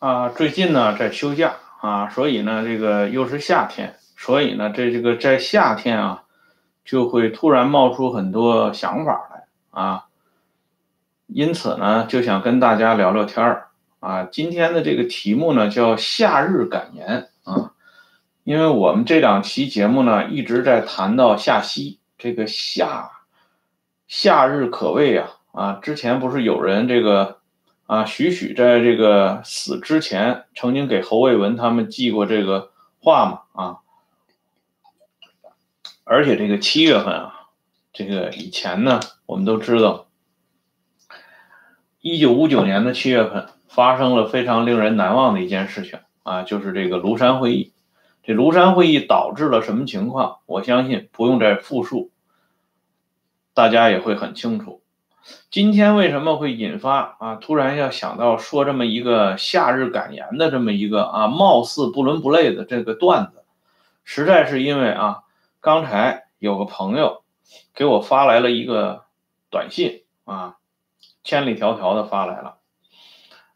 啊，最近呢在休假啊，所以呢这个又是夏天，所以呢这这个在夏天啊，就会突然冒出很多想法来啊，因此呢就想跟大家聊聊天儿啊。今天的这个题目呢叫夏日感言啊，因为我们这两期节目呢一直在谈到夏曦，这个夏夏日可畏啊啊，之前不是有人这个。啊，许许在这个死之前，曾经给侯卫文他们寄过这个话嘛啊，而且这个七月份啊，这个以前呢，我们都知道，一九五九年的七月份发生了非常令人难忘的一件事情啊，就是这个庐山会议。这庐山会议导致了什么情况？我相信不用再复述，大家也会很清楚。今天为什么会引发啊？突然要想到说这么一个夏日感言的这么一个啊，貌似不伦不类的这个段子，实在是因为啊，刚才有个朋友给我发来了一个短信啊，千里迢迢的发来了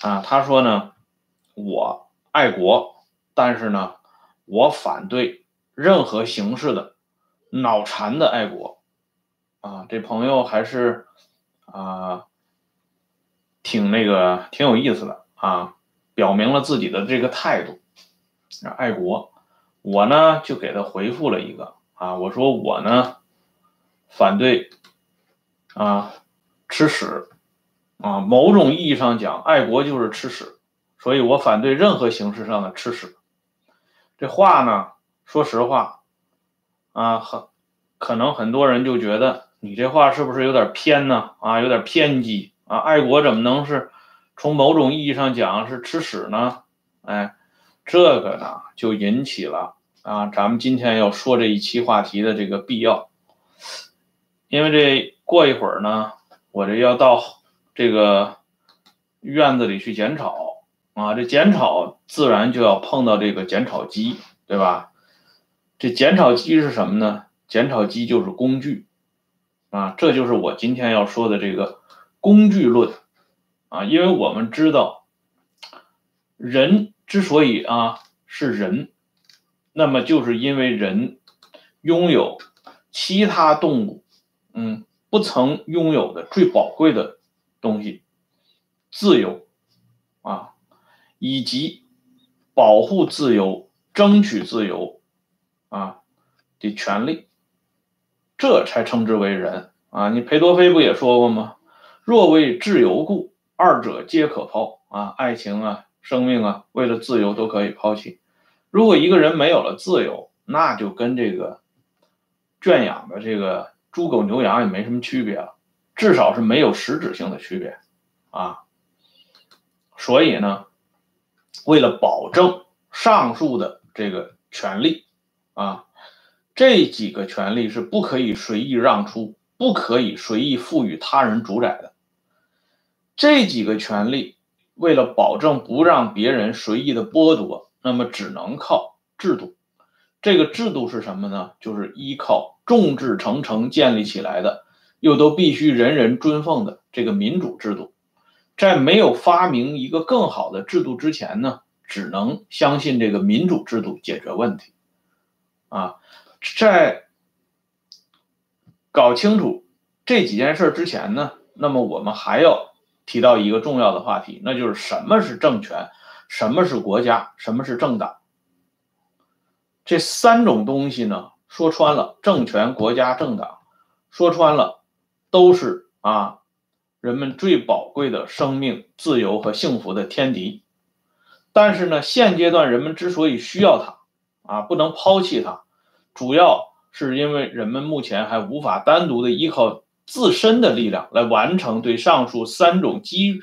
啊，他说呢，我爱国，但是呢，我反对任何形式的脑残的爱国啊，这朋友还是。啊，挺那个，挺有意思的啊，表明了自己的这个态度，爱国。我呢就给他回复了一个啊，我说我呢反对啊吃屎啊，某种意义上讲，爱国就是吃屎，所以我反对任何形式上的吃屎。这话呢，说实话啊，很可能很多人就觉得。你这话是不是有点偏呢？啊，有点偏激啊！爱国怎么能是从某种意义上讲是吃屎呢？哎，这个呢就引起了啊，咱们今天要说这一期话题的这个必要。因为这过一会儿呢，我这要到这个院子里去剪草啊，这剪草自然就要碰到这个剪草机，对吧？这剪草机是什么呢？剪草机就是工具。啊，这就是我今天要说的这个工具论啊，因为我们知道，人之所以啊是人，那么就是因为人拥有其他动物嗯不曾拥有的最宝贵的东西——自由啊，以及保护自由、争取自由啊的权利。这才称之为人啊！你裴多菲不也说过吗？若为自由故，二者皆可抛啊！爱情啊，生命啊，为了自由都可以抛弃。如果一个人没有了自由，那就跟这个圈养的这个猪狗牛羊也没什么区别了，至少是没有实质性的区别啊！所以呢，为了保证上述的这个权利啊。这几个权利是不可以随意让出，不可以随意赋予他人主宰的。这几个权利，为了保证不让别人随意的剥夺，那么只能靠制度。这个制度是什么呢？就是依靠众志成城建立起来的，又都必须人人尊奉的这个民主制度。在没有发明一个更好的制度之前呢，只能相信这个民主制度解决问题。啊。在搞清楚这几件事之前呢，那么我们还要提到一个重要的话题，那就是什么是政权，什么是国家，什么是政党。这三种东西呢，说穿了，政权、国家、政党，说穿了，都是啊人们最宝贵的生命、自由和幸福的天敌。但是呢，现阶段人们之所以需要它，啊，不能抛弃它。主要是因为人们目前还无法单独的依靠自身的力量来完成对上述三种基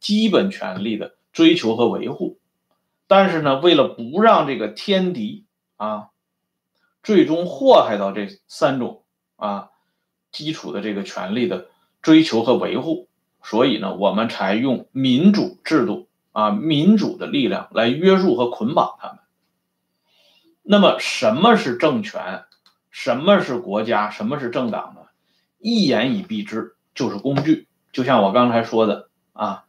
基本权利的追求和维护，但是呢，为了不让这个天敌啊最终祸害到这三种啊基础的这个权利的追求和维护，所以呢，我们才用民主制度啊民主的力量来约束和捆绑他们。那么什么是政权？什么是国家？什么是政党呢？一言以蔽之，就是工具。就像我刚才说的啊，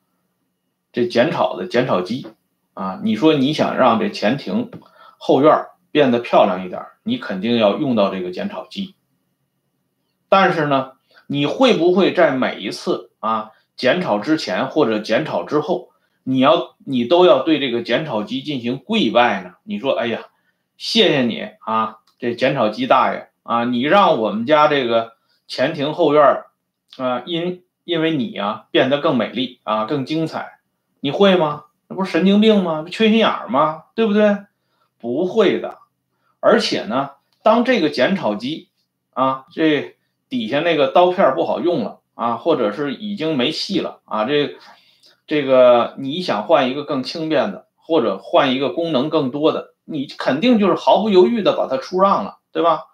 这剪草的剪草机啊，你说你想让这前庭后院变得漂亮一点，你肯定要用到这个剪草机。但是呢，你会不会在每一次啊剪草之前或者剪草之后，你要你都要对这个剪草机进行跪拜呢？你说，哎呀，谢谢你啊，这剪草机大爷啊，你让我们家这个前庭后院啊，因因为你啊变得更美丽啊，更精彩，你会吗？那不是神经病吗？缺心眼吗？对不对？不会的。而且呢，当这个剪草机啊，这底下那个刀片不好用了啊，或者是已经没戏了啊，这这个你想换一个更轻便的，或者换一个功能更多的，你肯定就是毫不犹豫的把它出让了，对吧？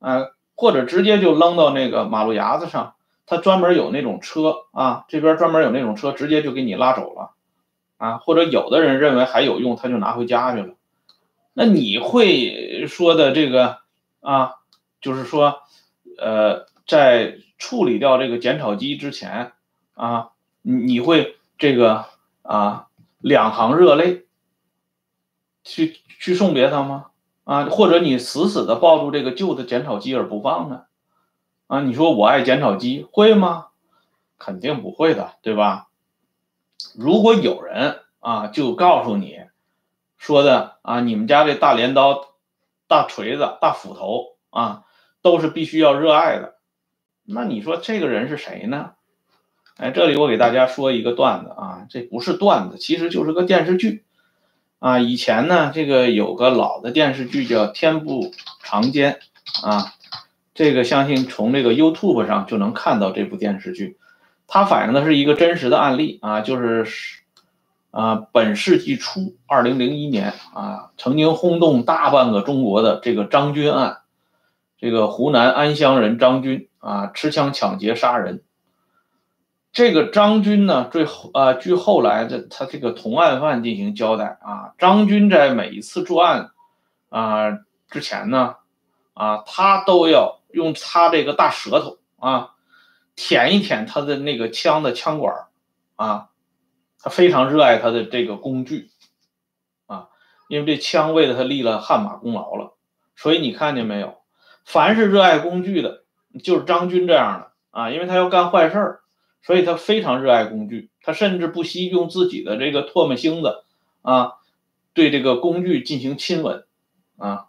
呃，或者直接就扔到那个马路牙子上，他专门有那种车啊，这边专门有那种车，直接就给你拉走了。啊，或者有的人认为还有用，他就拿回家去了。那你会说的这个啊，就是说，呃，在处理掉这个剪草机之前啊，你你会这个啊两行热泪去去送别他吗？啊，或者你死死的抱住这个旧的剪草机而不放呢？啊，你说我爱剪草机会吗？肯定不会的，对吧？如果有人啊，就告诉你说的啊，你们家这大镰刀、大锤子、大斧头啊，都是必须要热爱的，那你说这个人是谁呢？哎，这里我给大家说一个段子啊，这不是段子，其实就是个电视剧啊。以前呢，这个有个老的电视剧叫《天不长间》啊，这个相信从这个 YouTube 上就能看到这部电视剧。它反映的是一个真实的案例啊，就是啊，本世纪初，二零零一年啊，曾经轰动大半个中国的这个张军案，这个湖南安乡人张军啊，持枪抢劫杀人。这个张军呢，最后啊，据后来的他这个同案犯进行交代啊，张军在每一次作案啊之前呢，啊，他都要用他这个大舌头啊。舔一舔他的那个枪的枪管啊，他非常热爱他的这个工具啊，因为这枪为了他立了汗马功劳了。所以你看见没有？凡是热爱工具的，就是张军这样的啊，因为他要干坏事儿，所以他非常热爱工具，他甚至不惜用自己的这个唾沫星子啊，对这个工具进行亲吻啊。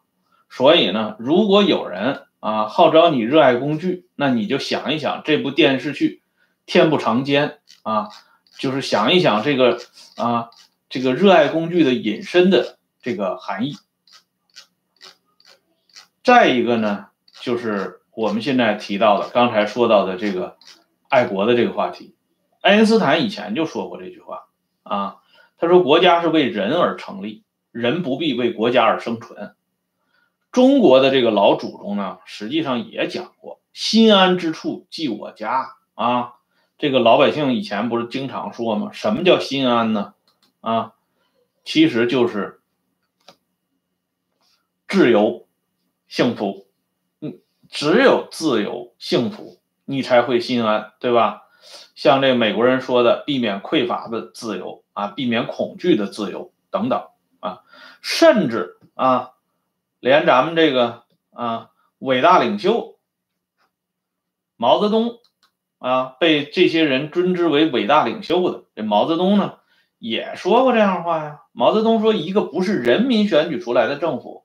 所以呢，如果有人。啊，号召你热爱工具，那你就想一想这部电视剧《天不长间》啊，就是想一想这个啊，这个热爱工具的引申的这个含义。再一个呢，就是我们现在提到的，刚才说到的这个爱国的这个话题。爱因斯坦以前就说过这句话啊，他说：“国家是为人而成立，人不必为国家而生存。”中国的这个老祖宗呢，实际上也讲过“心安之处即我家”啊。这个老百姓以前不是经常说吗？什么叫心安呢？啊，其实就是自由、幸福。嗯，只有自由、幸福，你才会心安，对吧？像这美国人说的，避免匮乏的自由啊，避免恐惧的自由等等啊，甚至啊。连咱们这个啊伟大领袖毛泽东啊，被这些人尊之为伟大领袖的这毛泽东呢，也说过这样话呀。毛泽东说：“一个不是人民选举出来的政府，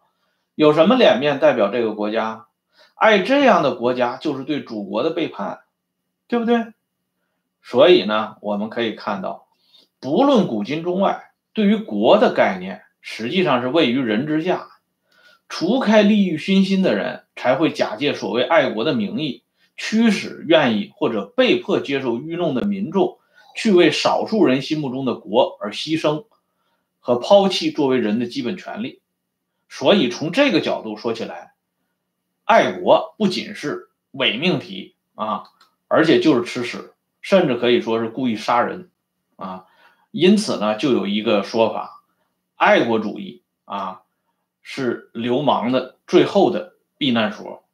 有什么脸面代表这个国家？爱这样的国家就是对祖国的背叛，对不对？”所以呢，我们可以看到，不论古今中外，对于国的概念，实际上是位于人之下。除开利欲熏心的人，才会假借所谓爱国的名义，驱使愿意或者被迫接受愚弄的民众，去为少数人心目中的国而牺牲和抛弃作为人的基本权利。所以从这个角度说起来，爱国不仅是伪命题啊，而且就是吃屎，甚至可以说是故意杀人啊。因此呢，就有一个说法，爱国主义啊。是流氓的最后的避难所，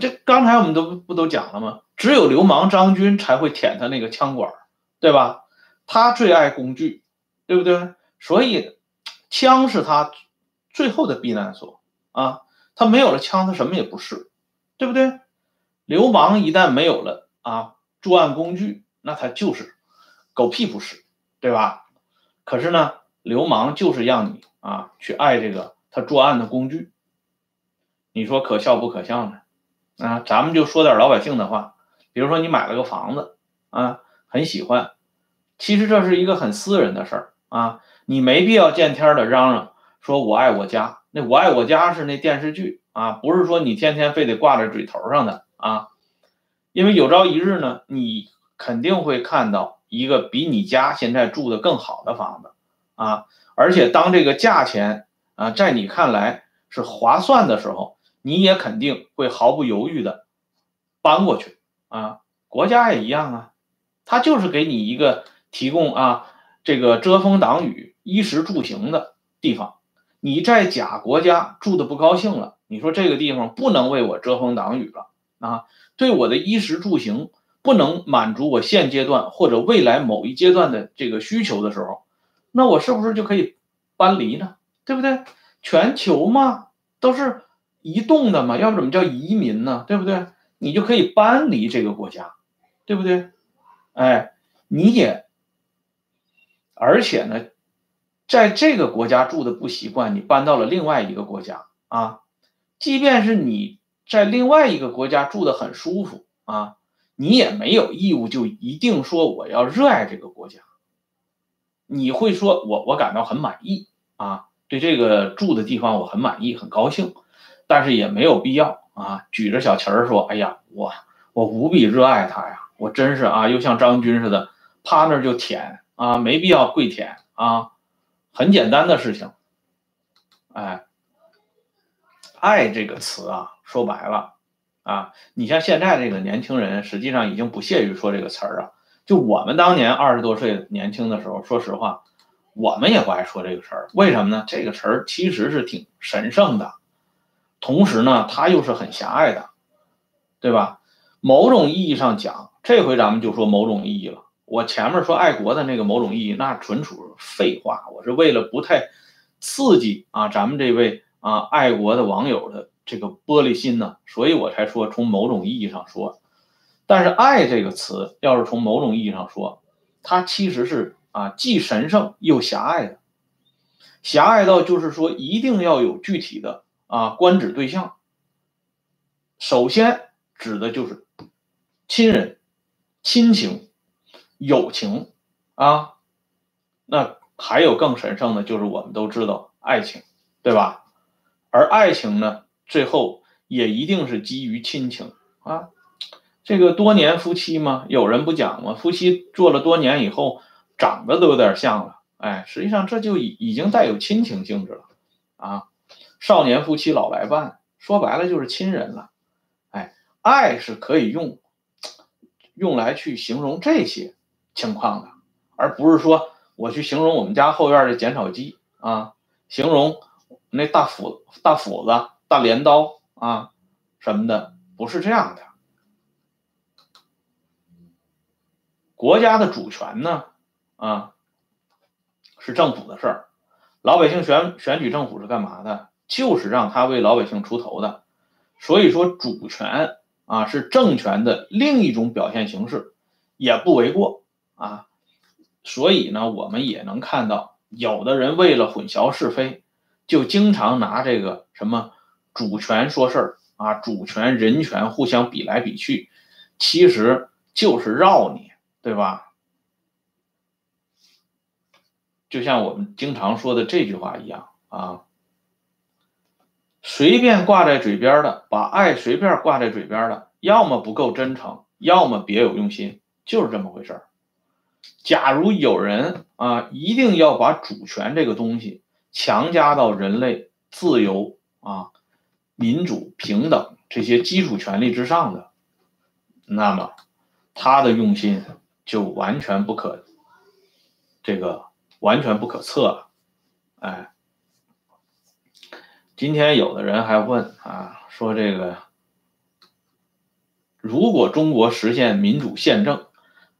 这刚才我们都不都讲了吗？只有流氓张军才会舔他那个枪管，对吧？他最爱工具，对不对？所以枪是他最后的避难所啊，他没有了枪，他什么也不是，对不对？流氓一旦没有了啊作案工具，那他就是狗屁不是，对吧？可是呢，流氓就是让你啊去爱这个他作案的工具，你说可笑不可笑呢？啊，咱们就说点老百姓的话，比如说你买了个房子啊，很喜欢，其实这是一个很私人的事儿啊，你没必要见天的嚷嚷说我爱我家，那我爱我家是那电视剧啊，不是说你天天非得挂在嘴头上的啊，因为有朝一日呢，你肯定会看到一个比你家现在住的更好的房子啊，而且当这个价钱啊在你看来是划算的时候。你也肯定会毫不犹豫的搬过去啊，国家也一样啊，他就是给你一个提供啊这个遮风挡雨、衣食住行的地方。你在甲国家住的不高兴了，你说这个地方不能为我遮风挡雨了啊，对我的衣食住行不能满足我现阶段或者未来某一阶段的这个需求的时候，那我是不是就可以搬离呢？对不对？全球嘛，都是。移动的嘛，要不怎么叫移民呢？对不对？你就可以搬离这个国家，对不对？哎，你也，而且呢，在这个国家住的不习惯，你搬到了另外一个国家啊，即便是你在另外一个国家住的很舒服啊，你也没有义务就一定说我要热爱这个国家。你会说我我感到很满意啊，对这个住的地方我很满意，很高兴。但是也没有必要啊！举着小旗儿说：“哎呀，我我无比热爱它呀！我真是啊，又像张军似的，趴那儿就舔啊，没必要跪舔啊，很简单的事情。哎，爱这个词啊，说白了啊，你像现在这个年轻人，实际上已经不屑于说这个词儿啊。就我们当年二十多岁年轻的时候，说实话，我们也不爱说这个词儿。为什么呢？这个词儿其实是挺神圣的。”同时呢，它又是很狭隘的，对吧？某种意义上讲，这回咱们就说某种意义了。我前面说爱国的那个某种意义，那纯属废话。我是为了不太刺激啊咱们这位啊爱国的网友的这个玻璃心呢，所以我才说从某种意义上说。但是“爱”这个词，要是从某种意义上说，它其实是啊既神圣又狭隘的，狭隘到就是说一定要有具体的。啊，官指对象，首先指的就是亲人、亲情、友情啊。那还有更神圣的，就是我们都知道爱情，对吧？而爱情呢，最后也一定是基于亲情啊。这个多年夫妻嘛，有人不讲吗？夫妻做了多年以后，长得都有点像了。哎，实际上这就已已经带有亲情性质了啊。少年夫妻老来伴，说白了就是亲人了。哎，爱是可以用用来去形容这些情况的，而不是说我去形容我们家后院的剪草机啊，形容那大斧大斧子、大镰刀啊什么的，不是这样的。国家的主权呢，啊，是政府的事儿，老百姓选选举政府是干嘛的？就是让他为老百姓出头的，所以说主权啊是政权的另一种表现形式，也不为过啊。所以呢，我们也能看到，有的人为了混淆是非，就经常拿这个什么主权说事儿啊，主权、人权互相比来比去，其实就是绕你，对吧？就像我们经常说的这句话一样啊。随便挂在嘴边的，把爱随便挂在嘴边的，要么不够真诚，要么别有用心，就是这么回事儿。假如有人啊，一定要把主权这个东西强加到人类自由啊、民主、平等这些基础权利之上的，那么他的用心就完全不可，这个完全不可测了，哎。今天有的人还问啊，说这个如果中国实现民主宪政，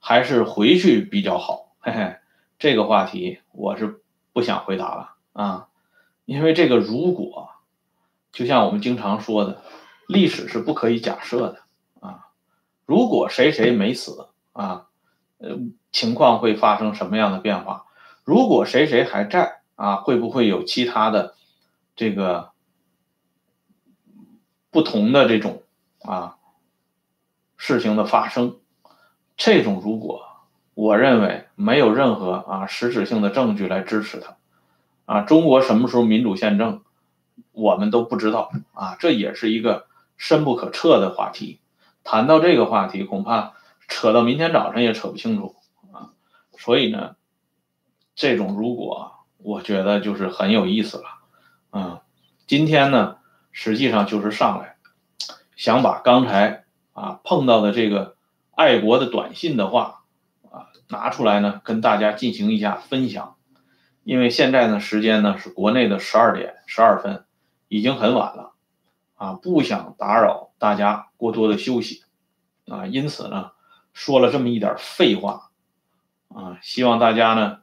还是回去比较好？嘿嘿，这个话题我是不想回答了啊，因为这个如果，就像我们经常说的，历史是不可以假设的啊。如果谁谁没死啊，呃，情况会发生什么样的变化？如果谁谁还在啊，会不会有其他的这个不同的这种啊事情的发生？这种如果，我认为没有任何啊实质性的证据来支持它。啊，中国什么时候民主宪政，我们都不知道啊，这也是一个深不可测的话题。谈到这个话题，恐怕扯到明天早上也扯不清楚啊。所以呢，这种如果，我觉得就是很有意思了。啊，今天呢，实际上就是上来想把刚才啊碰到的这个爱国的短信的话啊拿出来呢，跟大家进行一下分享。因为现在呢，时间呢是国内的十二点十二分，已经很晚了，啊，不想打扰大家过多的休息，啊，因此呢，说了这么一点废话，啊，希望大家呢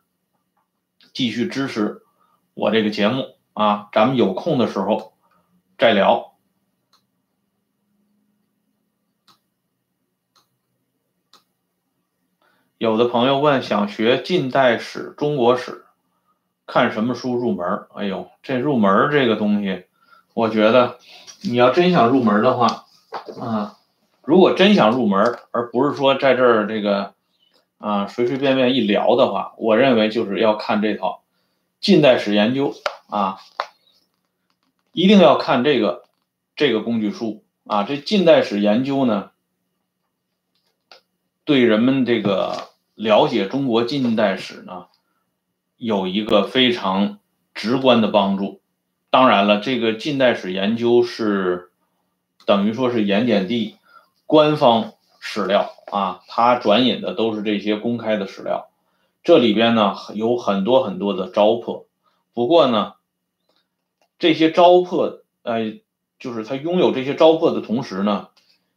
继续支持我这个节目，啊，咱们有空的时候再聊。有的朋友问，想学近代史、中国史。看什么书入门？哎呦，这入门这个东西，我觉得你要真想入门的话，啊，如果真想入门，而不是说在这儿这个啊随随便便一聊的话，我认为就是要看这套近代史研究啊，一定要看这个这个工具书啊。这近代史研究呢，对人们这个了解中国近代史呢。有一个非常直观的帮助。当然了，这个近代史研究是等于说是盐碱地官方史料啊，它转引的都是这些公开的史料。这里边呢有很多很多的糟粕，不过呢，这些糟粕，呃，就是他拥有这些糟粕的同时呢，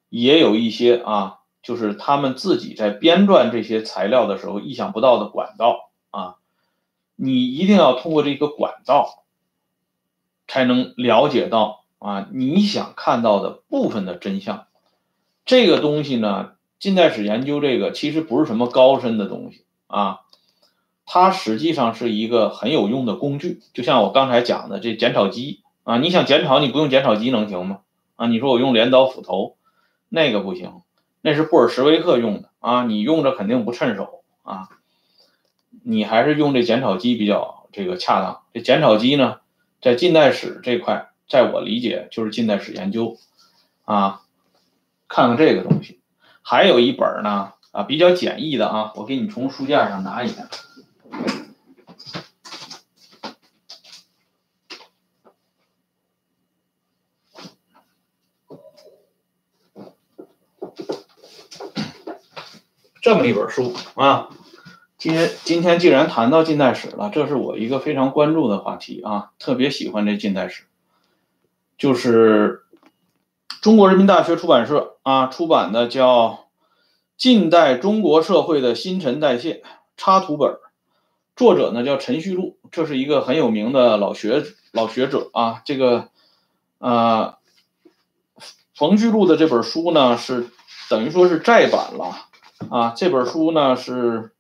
也有一些啊，就是他们自己在编撰这些材料的时候意想不到的管道啊。你一定要通过这个管道，才能了解到啊你想看到的部分的真相。这个东西呢，近代史研究这个其实不是什么高深的东西啊，它实际上是一个很有用的工具。就像我刚才讲的这剪草机啊，你想剪草，你不用剪草机能行吗？啊，你说我用镰刀斧头，那个不行，那是布尔什维克用的啊，你用着肯定不趁手啊。你还是用这剪草机比较这个恰当。这剪草机呢，在近代史这块，在我理解就是近代史研究啊。看看这个东西，还有一本呢啊，比较简易的啊，我给你从书架上拿一下。这么一本书啊。今天今天既然谈到近代史了，这是我一个非常关注的话题啊，特别喜欢这近代史，就是中国人民大学出版社啊出版的叫《近代中国社会的新陈代谢》插图本，作者呢叫陈旭路，这是一个很有名的老学老学者啊。这个呃，冯旭路的这本书呢是等于说是再版了啊，这本书呢是。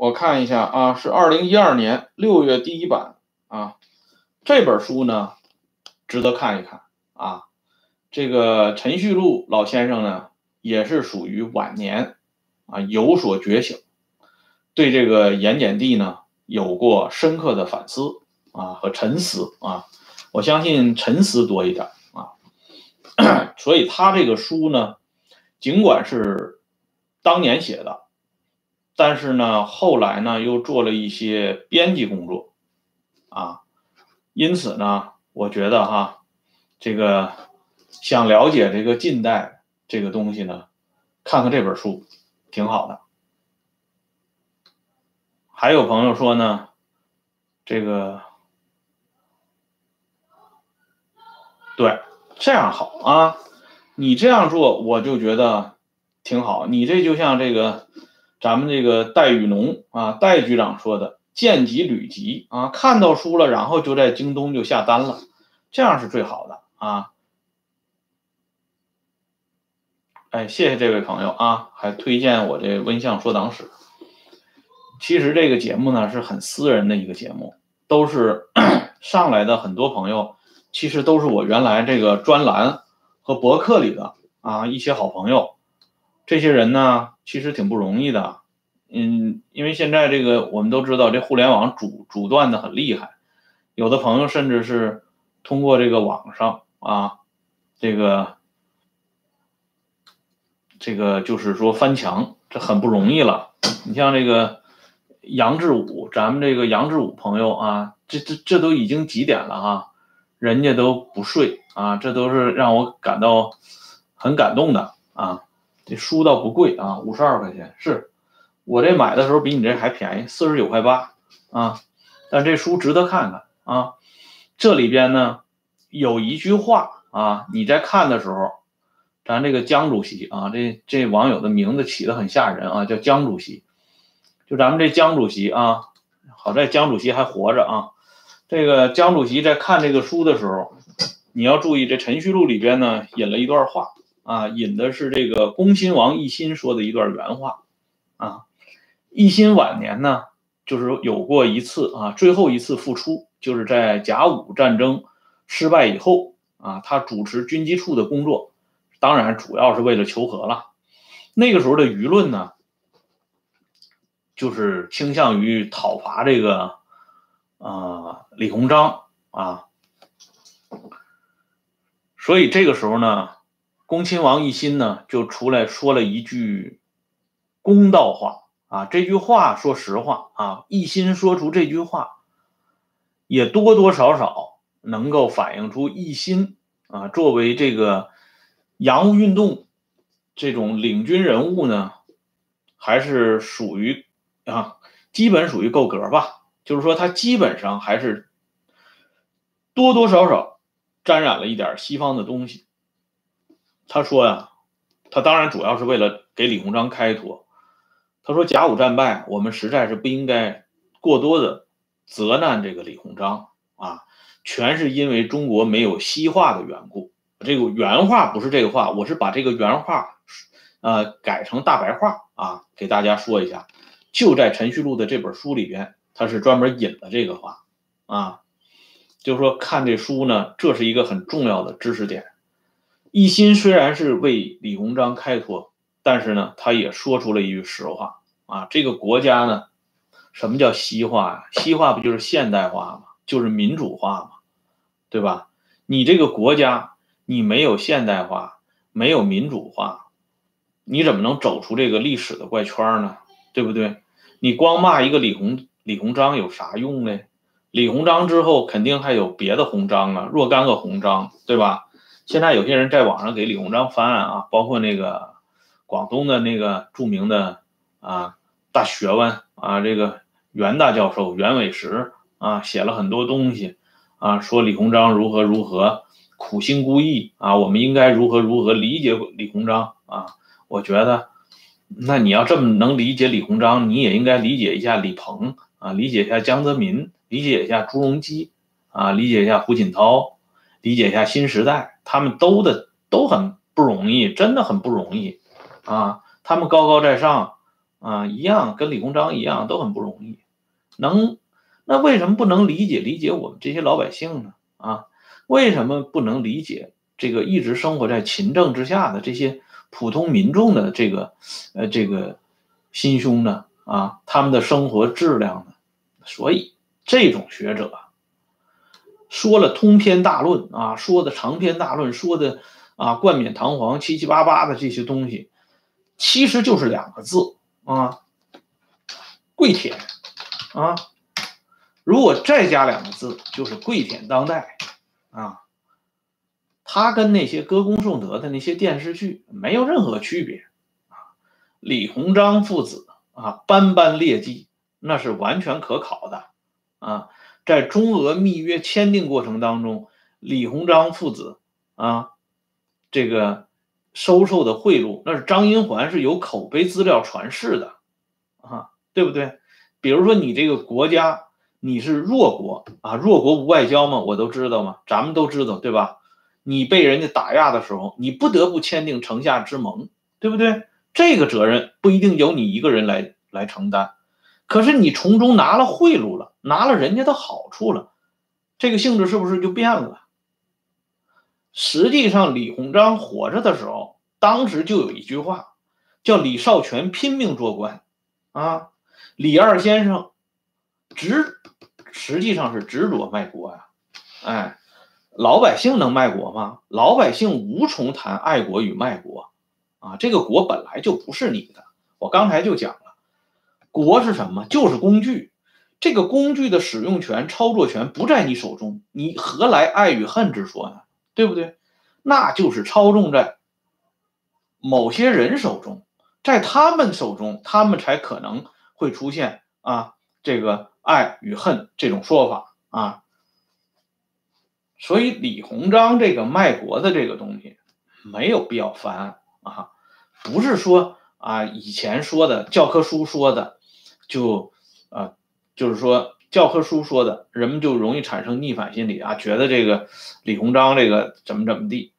我看一下啊，是二零一二年六月第一版啊，这本书呢值得看一看啊。这个陈旭路老先生呢也是属于晚年啊有所觉醒，对这个盐碱地呢有过深刻的反思啊和沉思啊。我相信沉思多一点啊，所以他这个书呢，尽管是当年写的。但是呢，后来呢又做了一些编辑工作，啊，因此呢，我觉得哈，这个想了解这个近代这个东西呢，看看这本书挺好的。还有朋友说呢，这个对这样好啊，你这样做我就觉得挺好，你这就像这个。咱们这个戴雨农啊，戴局长说的，见急履急啊，看到书了，然后就在京东就下单了，这样是最好的啊。哎，谢谢这位朋友啊，还推荐我这温相说党史。其实这个节目呢是很私人的一个节目，都是 上来的很多朋友，其实都是我原来这个专栏和博客里的啊一些好朋友。这些人呢，其实挺不容易的，嗯，因为现在这个我们都知道，这互联网阻阻断的很厉害，有的朋友甚至是通过这个网上啊，这个。这个就是说翻墙，这很不容易了。你像这个杨志武，咱们这个杨志武朋友啊，这这这都已经几点了哈，人家都不睡啊，这都是让我感到很感动的啊。这书倒不贵啊，五十二块钱，是我这买的时候比你这还便宜，四十九块八啊。但这书值得看看啊。这里边呢有一句话啊，你在看的时候。咱这个江主席啊，这这网友的名字起的很吓人啊，叫江主席。就咱们这江主席啊，好在江主席还活着啊。这个江主席在看这个书的时候，你要注意，这陈旭录里边呢引了一段话啊，引的是这个恭亲王奕欣说的一段原话啊。奕欣晚年呢，就是有过一次啊，最后一次复出，就是在甲午战争失败以后啊，他主持军机处的工作。当然，主要是为了求和了。那个时候的舆论呢，就是倾向于讨伐这个啊李鸿章啊。所以这个时候呢，恭亲王奕欣呢就出来说了一句公道话啊。这句话，说实话啊，奕欣说出这句话，也多多少少能够反映出奕欣啊作为这个。洋务运动这种领军人物呢，还是属于啊，基本属于够格吧。就是说，他基本上还是多多少少沾染了一点西方的东西。他说呀，他当然主要是为了给李鸿章开脱。他说，甲午战败，我们实在是不应该过多的责难这个李鸿章啊，全是因为中国没有西化的缘故。这个原话不是这个话，我是把这个原话，呃，改成大白话啊，给大家说一下。就在陈旭录的这本书里边，他是专门引了这个话啊，就是说看这书呢，这是一个很重要的知识点。一心虽然是为李鸿章开脱，但是呢，他也说出了一句实话啊，这个国家呢，什么叫西化呀？西化不就是现代化吗？就是民主化吗？对吧？你这个国家。你没有现代化，没有民主化，你怎么能走出这个历史的怪圈呢？对不对？你光骂一个李鸿李鸿章有啥用呢？李鸿章之后肯定还有别的鸿章啊，若干个鸿章，对吧？现在有些人在网上给李鸿章翻案啊，包括那个广东的那个著名的啊大学问啊，这个袁大教授袁伟时啊写了很多东西啊，说李鸿章如何如何。苦心孤诣啊！我们应该如何如何理解李鸿章啊？我觉得，那你要这么能理解李鸿章，你也应该理解一下李鹏啊，理解一下江泽民，理解一下朱镕基啊，理解一下胡锦涛，理解一下新时代，他们都的都很不容易，真的很不容易啊！他们高高在上啊，一样跟李鸿章一样都很不容易。能，那为什么不能理解理解我们这些老百姓呢？啊？为什么不能理解这个一直生活在勤政之下的这些普通民众的这个呃这个心胸呢？啊，他们的生活质量呢？所以这种学者说了通篇大论啊，说的长篇大论，说的啊冠冕堂皇、七七八八的这些东西，其实就是两个字啊，跪舔啊。如果再加两个字，就是跪舔当代。啊，他跟那些歌功颂德的那些电视剧没有任何区别啊。李鸿章父子啊，斑斑劣迹，那是完全可考的啊。在中俄密约签订过程当中，李鸿章父子啊，这个收受的贿赂，那是张银环是有口碑资料传世的啊，对不对？比如说你这个国家你是弱国啊，弱国无外交嘛，我都知道嘛，咱们都知道对吧？你被人家打压的时候，你不得不签订城下之盟，对不对？这个责任不一定由你一个人来来承担，可是你从中拿了贿赂了，拿了人家的好处了，这个性质是不是就变了？实际上，李鸿章活着的时候，当时就有一句话，叫李少泉拼命做官，啊，李二先生执实际上是执着卖国呀，哎。老百姓能卖国吗？老百姓无从谈爱国与卖国，啊，这个国本来就不是你的。我刚才就讲了，国是什么？就是工具，这个工具的使用权、操作权不在你手中，你何来爱与恨之说呢？对不对？那就是操纵在某些人手中，在他们手中，他们才可能会出现啊，这个爱与恨这种说法啊。所以李鸿章这个卖国的这个东西没有必要翻案啊，不是说啊以前说的教科书说的就啊就是说教科书说的人们就容易产生逆反心理啊，觉得这个李鸿章这个怎么怎么地。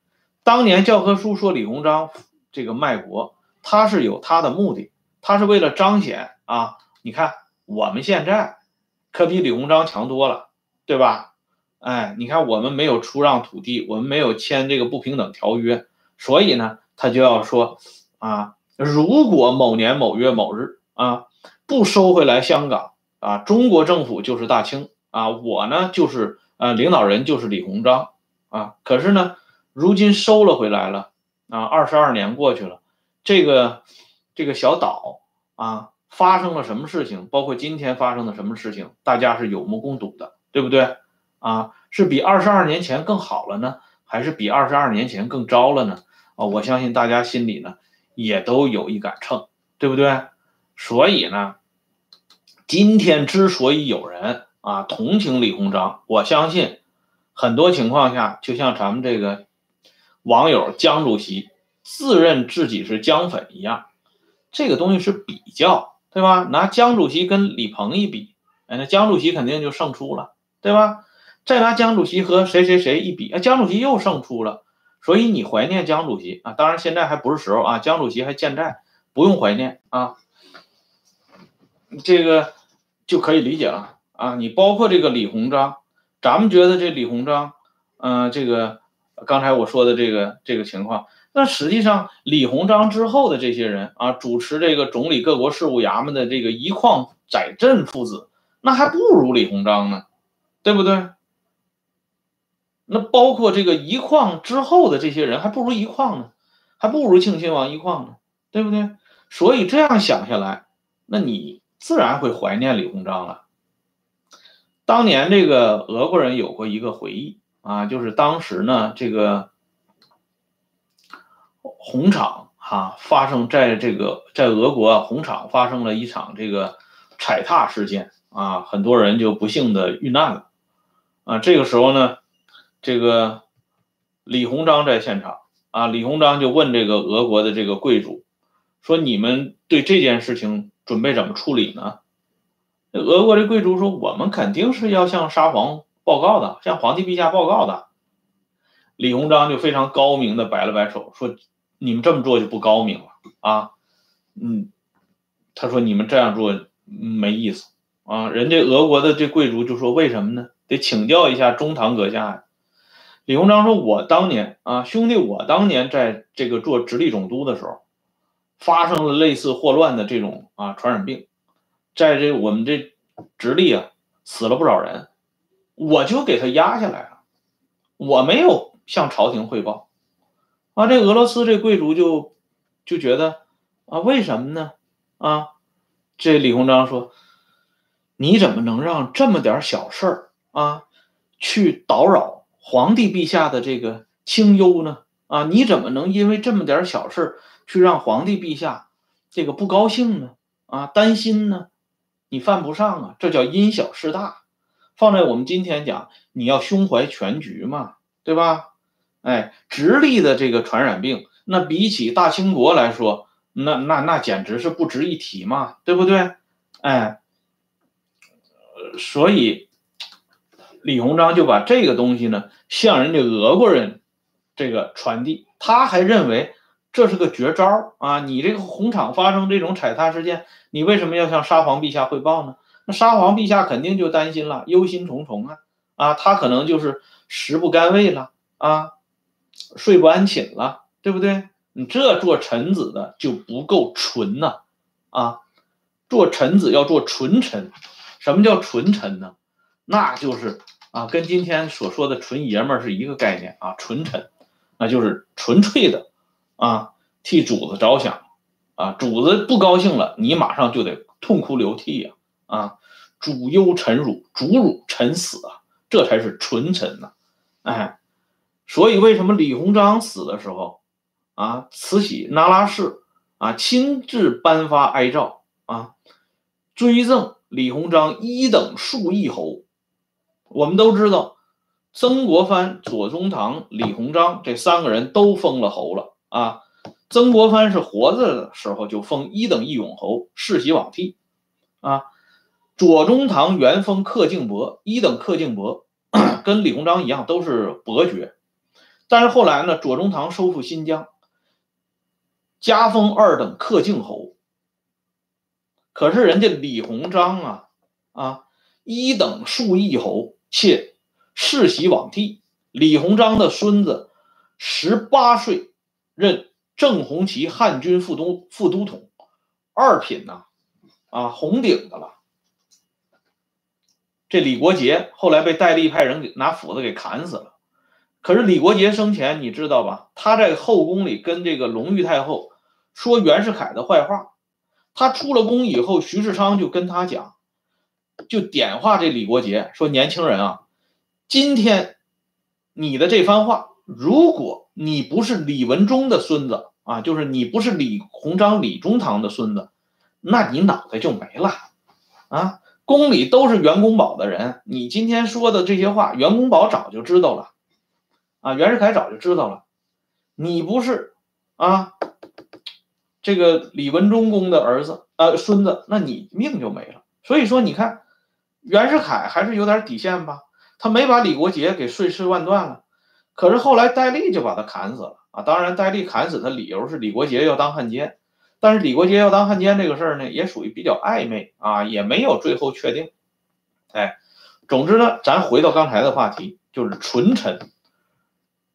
当年教科书说李鸿章这个卖国，他是有他的目的，他是为了彰显啊，你看我们现在可比李鸿章强多了，对吧？哎，你看，我们没有出让土地，我们没有签这个不平等条约，所以呢，他就要说啊，如果某年某月某日啊，不收回来香港啊，中国政府就是大清啊，我呢就是呃领导人就是李鸿章啊，可是呢，如今收了回来了啊，二十二年过去了，这个这个小岛啊，发生了什么事情？包括今天发生的什么事情，大家是有目共睹的，对不对？啊，是比二十二年前更好了呢，还是比二十二年前更糟了呢？啊，我相信大家心里呢也都有一杆秤，对不对？所以呢，今天之所以有人啊同情李鸿章，我相信很多情况下，就像咱们这个网友江主席自认自己是江粉一样，这个东西是比较，对吧？拿江主席跟李鹏一比，哎，那江主席肯定就胜出了，对吧？再拿江主席和谁谁谁一比，啊，江主席又胜出了，所以你怀念江主席啊？当然现在还不是时候啊，江主席还健在，不用怀念啊。这个就可以理解了啊。你包括这个李鸿章，咱们觉得这李鸿章，嗯，这个刚才我说的这个这个情况，那实际上李鸿章之后的这些人啊，主持这个总理各国事务衙门的这个一矿载振父子，那还不如李鸿章呢，对不对？那包括这个一矿之后的这些人，还不如一矿呢，还不如庆亲王一矿呢，对不对？所以这样想下来，那你自然会怀念李鸿章了。当年这个俄国人有过一个回忆啊，就是当时呢，这个红场哈发生在这个在俄国红场发生了一场这个踩踏事件啊，很多人就不幸的遇难了啊。这个时候呢。这个李鸿章在现场啊，李鸿章就问这个俄国的这个贵族说：“你们对这件事情准备怎么处理呢？”俄国的贵族说：“我们肯定是要向沙皇报告的，向皇帝陛下报告的。”李鸿章就非常高明的摆了摆手说：“你们这么做就不高明了啊，嗯，他说你们这样做没意思啊。”人家俄国的这贵族就说：“为什么呢？得请教一下中堂阁下呀。”李鸿章说：“我当年啊，兄弟，我当年在这个做直隶总督的时候，发生了类似霍乱的这种啊传染病，在这我们这直隶啊死了不少人，我就给他压下来了，我没有向朝廷汇报。啊，这俄罗斯这贵族就就觉得啊，为什么呢？啊，这李鸿章说，你怎么能让这么点小事儿啊去叨扰？”皇帝陛下的这个清幽呢？啊，你怎么能因为这么点小事去让皇帝陛下这个不高兴呢？啊，担心呢？你犯不上啊，这叫因小失大。放在我们今天讲，你要胸怀全局嘛，对吧？哎，直隶的这个传染病，那比起大清国来说，那那那简直是不值一提嘛，对不对？哎，所以李鸿章就把这个东西呢向人家俄国人这个传递，他还认为这是个绝招啊！你这个红场发生这种踩踏事件，你为什么要向沙皇陛下汇报呢？那沙皇陛下肯定就担心了，忧心忡忡啊！啊，他可能就是食不甘味了啊，睡不安寝了，对不对？你这做臣子的就不够纯呐，啊，做臣子要做纯臣。什么叫纯臣呢？那就是啊，跟今天所说的纯爷们儿是一个概念啊。纯臣，那就是纯粹的啊，替主子着想啊。主子不高兴了，你马上就得痛哭流涕呀啊！主忧臣辱，主辱臣死啊。这才是纯臣呐，哎，所以为什么李鸿章死的时候，啊，慈禧那拉氏啊亲自颁发哀诏啊，追赠李鸿章一等数亿侯。我们都知道，曾国藩、左宗棠、李鸿章这三个人都封了侯了啊。曾国藩是活着的时候就封一等义勇侯，世袭罔替啊。左宗棠原封克敬伯，一等克敬伯，跟李鸿章一样都是伯爵。但是后来呢，左宗棠收复新疆，加封二等克敬侯。可是人家李鸿章啊啊，一等庶义侯，且世袭罔替。李鸿章的孙子十八岁任正红旗汉军副都副都统，二品呐，啊红顶的了。这李国杰后来被戴笠派人给拿斧子给砍死了。可是李国杰生前你知道吧？他在后宫里跟这个隆裕太后说袁世凯的坏话。他出了宫以后，徐世昌就跟他讲，就点化这李国杰说：“年轻人啊，今天你的这番话，如果你不是李文忠的孙子啊，就是你不是李鸿章、李中堂的孙子，那你脑袋就没了啊。”宫里都是袁公宝的人，你今天说的这些话，袁公宝早就知道了，啊，袁世凯早就知道了。你不是啊，这个李文忠公的儿子呃孙子，那你命就没了。所以说，你看袁世凯还是有点底线吧，他没把李国杰给碎尸万段了。可是后来戴笠就把他砍死了啊，当然戴笠砍死他理由是李国杰要当汉奸。但是李国杰要当汉奸这个事儿呢，也属于比较暧昧啊，也没有最后确定。哎，总之呢，咱回到刚才的话题，就是纯臣。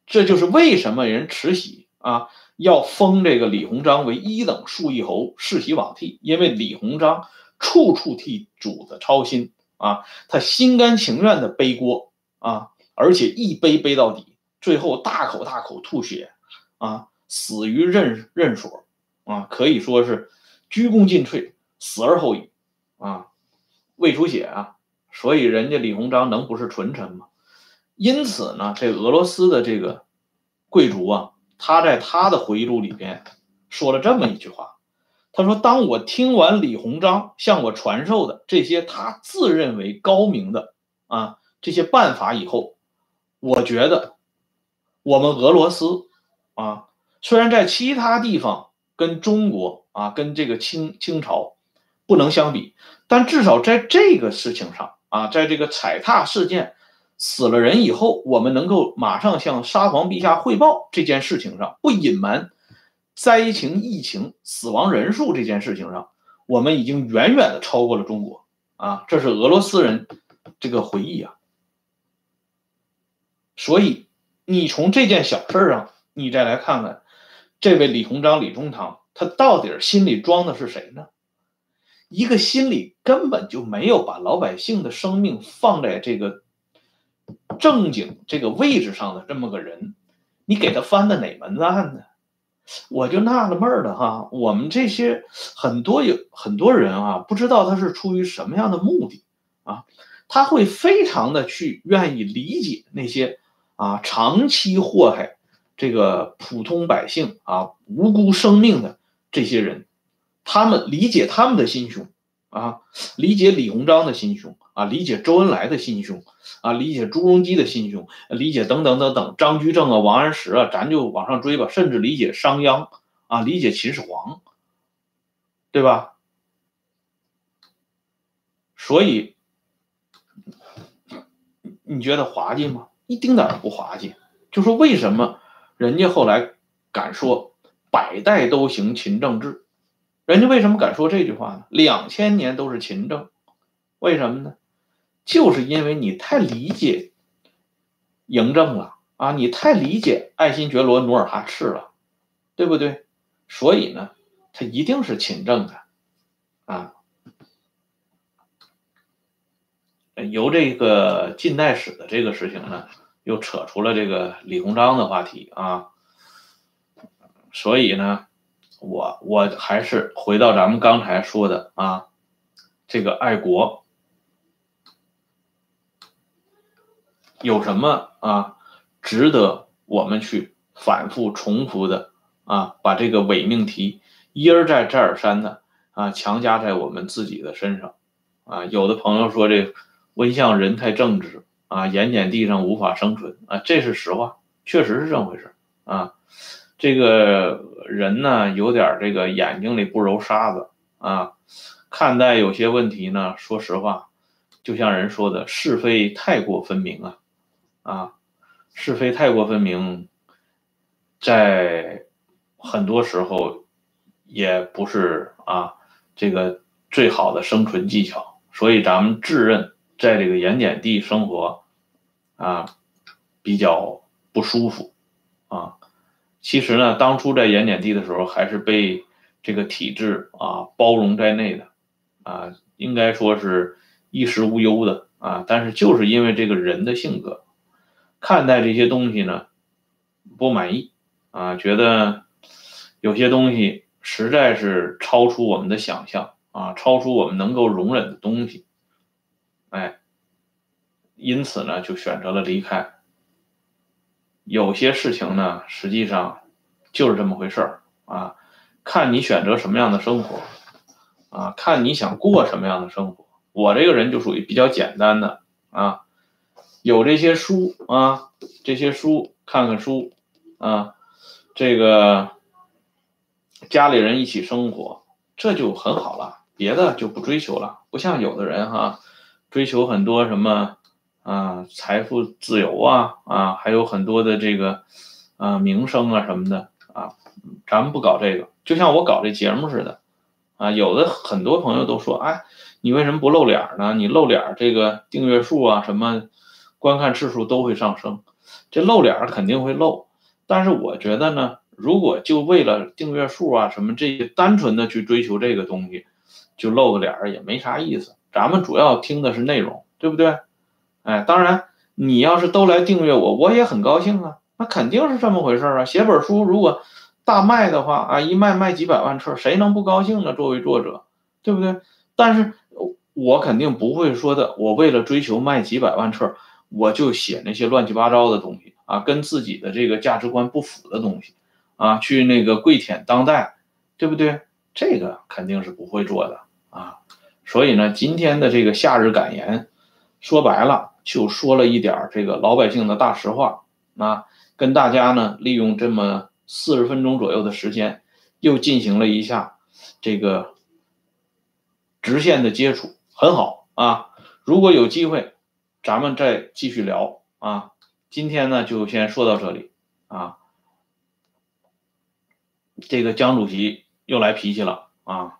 这就是为什么人慈禧啊要封这个李鸿章为一等庶义侯，世袭罔替，因为李鸿章处处替主子操心啊，他心甘情愿的背锅啊，而且一背背到底，最后大口大口吐血啊，死于任任所。啊，可以说是鞠躬尽瘁，死而后已，啊，胃出血啊，所以人家李鸿章能不是纯臣吗？因此呢，这俄罗斯的这个贵族啊，他在他的回忆录里边说了这么一句话，他说：“当我听完李鸿章向我传授的这些他自认为高明的啊这些办法以后，我觉得我们俄罗斯啊，虽然在其他地方。”跟中国啊，跟这个清清朝不能相比，但至少在这个事情上啊，在这个踩踏事件死了人以后，我们能够马上向沙皇陛下汇报这件事情上，不隐瞒灾情、疫情、死亡人数这件事情上，我们已经远远的超过了中国啊！这是俄罗斯人这个回忆啊。所以你从这件小事上，你再来看看。这位李鸿章、李中堂，他到底心里装的是谁呢？一个心里根本就没有把老百姓的生命放在这个正经这个位置上的这么个人，你给他翻的哪门子案呢？我就纳了闷了哈。我们这些很多有很多人啊，不知道他是出于什么样的目的啊，他会非常的去愿意理解那些啊长期祸害。这个普通百姓啊，无辜生命的这些人，他们理解他们的心胸啊，理解李鸿章的心胸啊，理解周恩来的心胸啊，理解朱镕基的心胸，理解等等等等，张居正啊，王安石啊，咱就往上追吧，甚至理解商鞅啊，理解秦始皇，对吧？所以，你觉得滑稽吗？一丁点儿不滑稽。就说为什么人家后来敢说百代都行秦政制？人家为什么敢说这句话呢？两千年都是秦政，为什么呢？就是因为你太理解嬴政了啊，你太理解爱新觉罗努尔哈赤了，对不对？所以呢，他一定是秦政的啊。由这个近代史的这个事情呢，又扯出了这个李鸿章的话题啊，所以呢。我我还是回到咱们刚才说的啊，这个爱国有什么啊值得我们去反复重复的啊？把这个伪命题一而再再而三的啊强加在我们自己的身上啊？有的朋友说这温相人太正直啊，盐碱地上无法生存啊，这是实话，确实是这么回事啊。这个人呢，有点这个眼睛里不揉沙子啊，看待有些问题呢，说实话，就像人说的，是非太过分明啊，啊，是非太过分明，在很多时候也不是啊这个最好的生存技巧，所以咱们自认在这个盐碱地生活啊比较不舒服啊。其实呢，当初在盐碱地的时候，还是被这个体制啊包容在内的，啊，应该说是衣食无忧的啊。但是就是因为这个人的性格，看待这些东西呢不满意啊，觉得有些东西实在是超出我们的想象啊，超出我们能够容忍的东西，因此呢就选择了离开。有些事情呢，实际上就是这么回事儿啊，看你选择什么样的生活啊，看你想过什么样的生活。我这个人就属于比较简单的啊，有这些书啊，这些书看看书啊，这个家里人一起生活，这就很好了，别的就不追求了。不像有的人哈，追求很多什么。啊，财富自由啊，啊，还有很多的这个，啊，名声啊什么的啊，咱们不搞这个，就像我搞这节目似的，啊，有的很多朋友都说，哎，你为什么不露脸呢？你露脸，这个订阅数啊，什么观看次数都会上升，这露脸肯定会露，但是我觉得呢，如果就为了订阅数啊什么这些单纯的去追求这个东西，就露个脸也没啥意思，咱们主要听的是内容，对不对？哎，当然，你要是都来订阅我，我也很高兴啊。那肯定是这么回事啊。写本书如果大卖的话啊，一卖卖几百万册，谁能不高兴呢？作为作者，对不对？但是我肯定不会说的。我为了追求卖几百万册，我就写那些乱七八糟的东西啊，跟自己的这个价值观不符的东西啊，去那个跪舔当代，对不对？这个肯定是不会做的啊。所以呢，今天的这个夏日感言，说白了。就说了一点这个老百姓的大实话啊，跟大家呢利用这么四十分钟左右的时间，又进行了一下这个直线的接触，很好啊。如果有机会，咱们再继续聊啊。今天呢就先说到这里啊。这个江主席又来脾气了啊。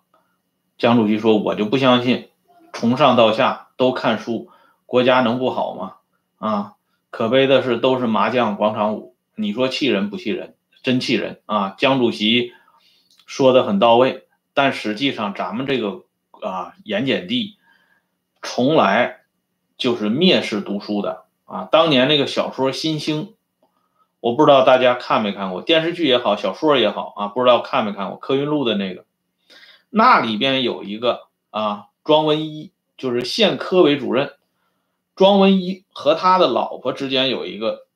江主席说：“我就不相信，从上到下都看书。”国家能不好吗？啊，可悲的是都是麻将广场舞。你说气人不气人？真气人啊！江主席说的很到位，但实际上咱们这个啊盐碱地从来就是蔑视读书的啊。当年那个小说《新星》，我不知道大家看没看过，电视剧也好，小说也好啊，不知道看没看过柯云路的那个，那里边有一个啊庄文一，就是县科委主任。庄文一和他的老婆之间有一个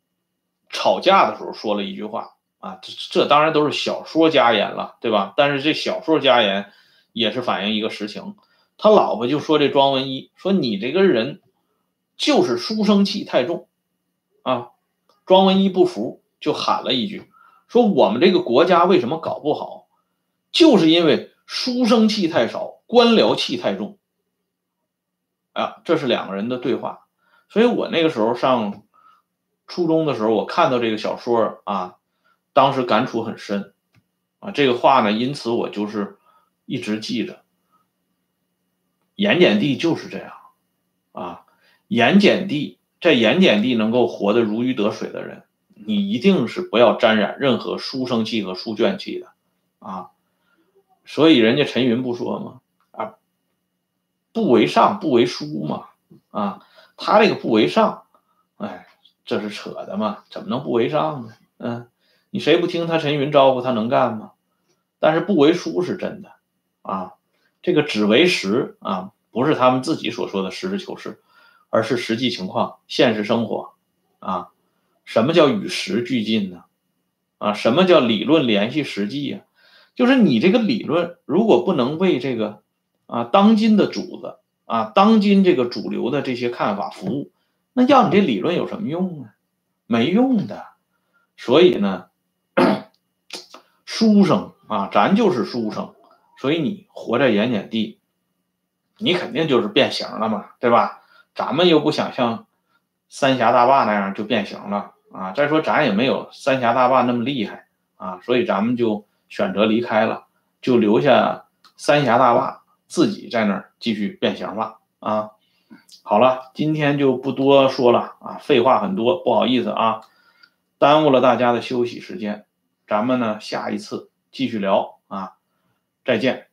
吵架的时候，说了一句话啊，这这当然都是小说家言了，对吧？但是这小说家言也是反映一个实情。他老婆就说这庄文一说你这个人就是书生气太重啊。庄文一不服，就喊了一句说我们这个国家为什么搞不好，就是因为书生气太少，官僚气太重。啊，这是两个人的对话。所以我那个时候上初中的时候，我看到这个小说啊，当时感触很深啊。这个话呢，因此我就是一直记着。盐碱地就是这样啊，盐碱地在盐碱地能够活得如鱼得水的人，你一定是不要沾染任何书生气和书卷气的啊。所以人家陈云不说吗？啊，不为上，不为书嘛。啊，他这个不为上，哎，这是扯的嘛？怎么能不为上呢？嗯，你谁不听他陈云招呼，他能干吗？但是不为书是真的啊。这个只为实啊，不是他们自己所说的实事求是，而是实际情况、现实生活啊。什么叫与时俱进呢？啊，什么叫理论联系实际呀？就是你这个理论如果不能为这个啊当今的主子啊当今这个主流的这些看法服务，那要你这理论有什么用呢？没用的。所以呢，书生啊，咱就是书生。所以你活在盐碱地，你肯定就是变形了嘛，对吧？咱们又不想像三峡大坝那样就变形了啊！再说咱也没有三峡大坝那么厉害啊，所以咱们就选择离开了，就留下三峡大坝自己在那儿继续变形了啊！好了，今天就不多说了啊，废话很多，不好意思啊，耽误了大家的休息时间，咱们呢下一次继续聊啊。再见。